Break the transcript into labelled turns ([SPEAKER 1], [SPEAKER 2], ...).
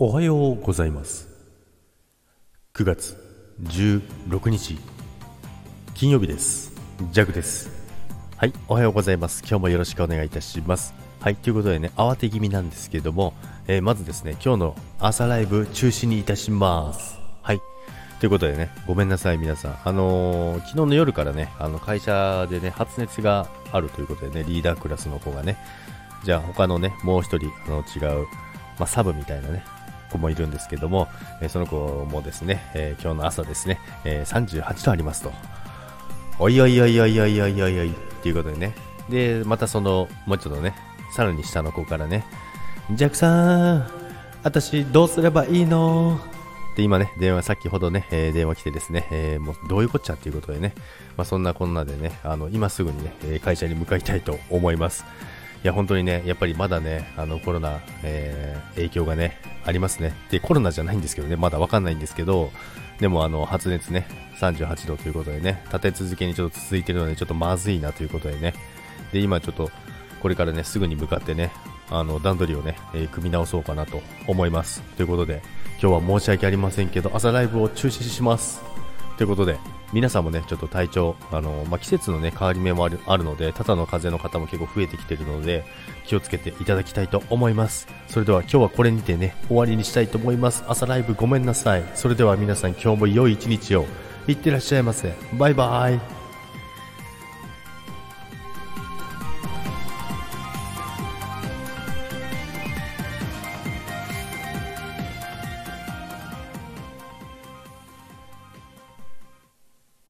[SPEAKER 1] おはようございます。9月16日金曜日です。ジャグです。はいおはようございます。今日もよろしくお願いいたします。はいということでね慌て気味なんですけども、えー、まずですね今日の朝ライブ中止にいたします。はいということでね、ごめんなさい、皆さん。あのー、昨日の夜からね、あの会社でね、発熱があるということでね、リーダークラスの子がね、じゃあ他のね、もう一人、あの違う、まあ、サブみたいなね、子もいるんですけども、えその子もですね、え今日の朝ですね、え38度ありますと。おいおいおいおいおいおいおいおいっていうことでね。で、またその、もうちょっとね、さらに下の子からね、ジャックさん、私どうすればいいの？で、今ね、電話、先ほどね、えー、電話来てですね、えー、もうどういうこっちゃっていうことでね、まあ、そんなこんなでね、あの、今すぐにね、会社に向かいたいと思います。いや、本当にね、やっぱりまだね、あのコロナ、えー、影響がね、ありますね。で、コロナじゃないんですけどね、まだわかんないんですけど、でもあの、発熱ね、38度ということでね、立て続けにちょっと続いてるので、ちょっとまずいなということでね、で、今ちょっと、これからね、すぐに向かってね、あの、段取りをね、えー、組み直そうかなと思います。ということで、今日は申し訳ありませんけど、朝ライブを中止します。ということで、皆さんもね、ちょっと体調、あの、まあ、季節のね、変わり目もあるあるので、ただの風邪の方も結構増えてきてるので、気をつけていただきたいと思います。それでは今日はこれにてね、終わりにしたいと思います。朝ライブごめんなさい。それでは皆さん今日も良い一日を。いってらっしゃいませ。バイバイ。